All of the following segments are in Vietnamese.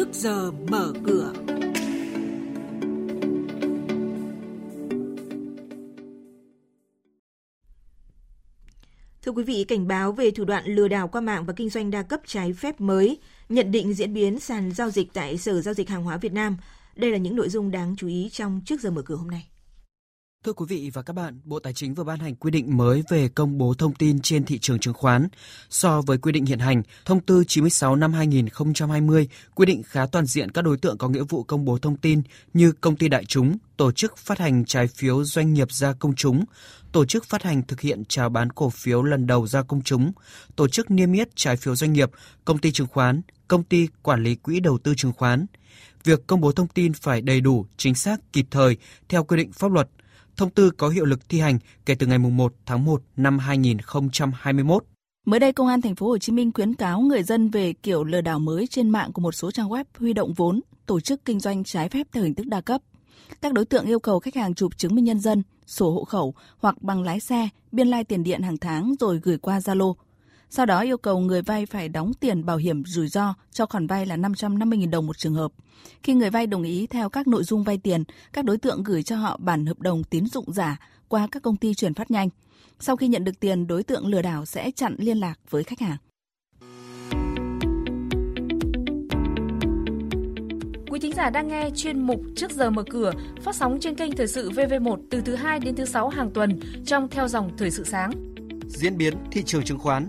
trước giờ mở cửa. Thưa quý vị, cảnh báo về thủ đoạn lừa đảo qua mạng và kinh doanh đa cấp trái phép mới, nhận định diễn biến sàn giao dịch tại Sở Giao dịch Hàng hóa Việt Nam. Đây là những nội dung đáng chú ý trong trước giờ mở cửa hôm nay. Thưa quý vị và các bạn, Bộ Tài chính vừa ban hành quy định mới về công bố thông tin trên thị trường chứng khoán. So với quy định hiện hành, thông tư 96 năm 2020 quy định khá toàn diện các đối tượng có nghĩa vụ công bố thông tin như công ty đại chúng, tổ chức phát hành trái phiếu doanh nghiệp ra công chúng, tổ chức phát hành thực hiện chào bán cổ phiếu lần đầu ra công chúng, tổ chức niêm yết trái phiếu doanh nghiệp, công ty chứng khoán, công ty quản lý quỹ đầu tư chứng khoán. Việc công bố thông tin phải đầy đủ, chính xác, kịp thời theo quy định pháp luật – Thông tư có hiệu lực thi hành kể từ ngày 1 tháng 1 năm 2021. Mới đây, Công an Thành phố Hồ Chí Minh khuyến cáo người dân về kiểu lừa đảo mới trên mạng của một số trang web huy động vốn, tổ chức kinh doanh trái phép theo hình thức đa cấp. Các đối tượng yêu cầu khách hàng chụp chứng minh nhân dân, sổ hộ khẩu hoặc bằng lái xe, biên lai tiền điện hàng tháng rồi gửi qua Zalo. Sau đó yêu cầu người vay phải đóng tiền bảo hiểm rủi ro cho khoản vay là 550.000 đồng một trường hợp. Khi người vay đồng ý theo các nội dung vay tiền, các đối tượng gửi cho họ bản hợp đồng tín dụng giả qua các công ty chuyển phát nhanh. Sau khi nhận được tiền, đối tượng lừa đảo sẽ chặn liên lạc với khách hàng. Quý thính giả đang nghe chuyên mục Trước giờ mở cửa phát sóng trên kênh Thời sự VV1 từ thứ 2 đến thứ 6 hàng tuần trong theo dòng Thời sự sáng. Diễn biến thị trường chứng khoán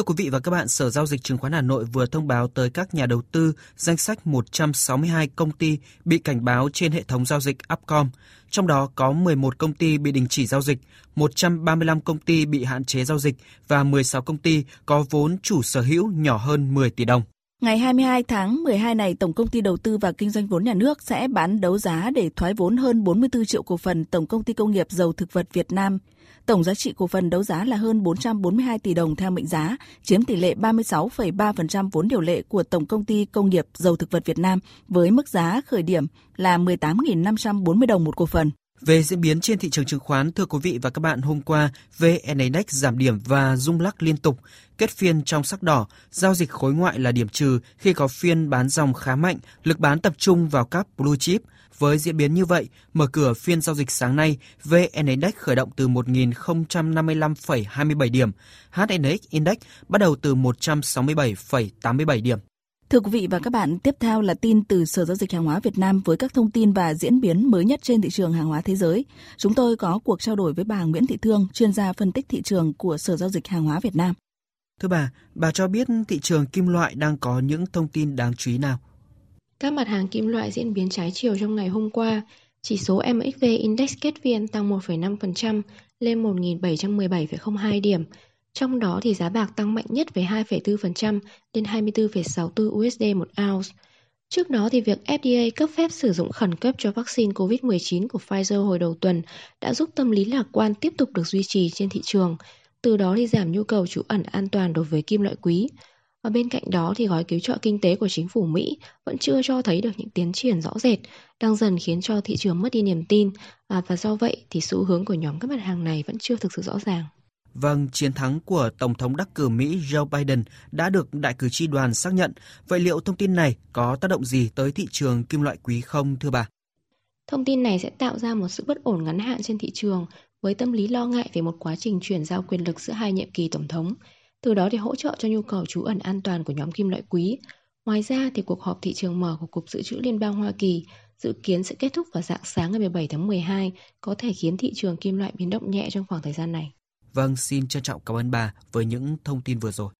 Thưa quý vị và các bạn, Sở Giao dịch Chứng khoán Hà Nội vừa thông báo tới các nhà đầu tư danh sách 162 công ty bị cảnh báo trên hệ thống giao dịch Upcom. Trong đó có 11 công ty bị đình chỉ giao dịch, 135 công ty bị hạn chế giao dịch và 16 công ty có vốn chủ sở hữu nhỏ hơn 10 tỷ đồng. Ngày 22 tháng 12 này, Tổng công ty Đầu tư và Kinh doanh vốn nhà nước sẽ bán đấu giá để thoái vốn hơn 44 triệu cổ phần Tổng công ty Công nghiệp Dầu thực vật Việt Nam Tổng giá trị cổ phần đấu giá là hơn 442 tỷ đồng theo mệnh giá, chiếm tỷ lệ 36,3% vốn điều lệ của Tổng công ty Công nghiệp Dầu thực vật Việt Nam với mức giá khởi điểm là 18.540 đồng một cổ phần. Về diễn biến trên thị trường chứng khoán, thưa quý vị và các bạn, hôm qua VN Index giảm điểm và rung lắc liên tục, kết phiên trong sắc đỏ, giao dịch khối ngoại là điểm trừ khi có phiên bán dòng khá mạnh, lực bán tập trung vào các blue chip. Với diễn biến như vậy, mở cửa phiên giao dịch sáng nay, VN Index khởi động từ 1.055,27 điểm, HNX Index bắt đầu từ 167,87 điểm. Thưa quý vị và các bạn, tiếp theo là tin từ Sở Giao dịch Hàng hóa Việt Nam với các thông tin và diễn biến mới nhất trên thị trường hàng hóa thế giới. Chúng tôi có cuộc trao đổi với bà Nguyễn Thị Thương, chuyên gia phân tích thị trường của Sở Giao dịch Hàng hóa Việt Nam. Thưa bà, bà cho biết thị trường kim loại đang có những thông tin đáng chú ý nào? Các mặt hàng kim loại diễn biến trái chiều trong ngày hôm qua. Chỉ số MXV Index kết phiên tăng 1,5% lên 1.717,02 điểm. Trong đó thì giá bạc tăng mạnh nhất với 2,4% lên 24,64 USD một ounce. Trước đó thì việc FDA cấp phép sử dụng khẩn cấp cho vaccine COVID-19 của Pfizer hồi đầu tuần đã giúp tâm lý lạc quan tiếp tục được duy trì trên thị trường, từ đó thì giảm nhu cầu trú ẩn an toàn đối với kim loại quý. Và bên cạnh đó thì gói cứu trợ kinh tế của chính phủ Mỹ vẫn chưa cho thấy được những tiến triển rõ rệt, đang dần khiến cho thị trường mất đi niềm tin à, và do vậy thì xu hướng của nhóm các mặt hàng này vẫn chưa thực sự rõ ràng. Vâng, chiến thắng của Tổng thống đắc cử Mỹ Joe Biden đã được đại cử tri đoàn xác nhận. Vậy liệu thông tin này có tác động gì tới thị trường kim loại quý không thưa bà? Thông tin này sẽ tạo ra một sự bất ổn ngắn hạn trên thị trường với tâm lý lo ngại về một quá trình chuyển giao quyền lực giữa hai nhiệm kỳ tổng thống từ đó để hỗ trợ cho nhu cầu trú ẩn an toàn của nhóm kim loại quý. Ngoài ra thì cuộc họp thị trường mở của Cục Dự trữ Liên bang Hoa Kỳ dự kiến sẽ kết thúc vào dạng sáng ngày 17 tháng 12, có thể khiến thị trường kim loại biến động nhẹ trong khoảng thời gian này. Vâng, xin trân trọng cảm ơn bà với những thông tin vừa rồi.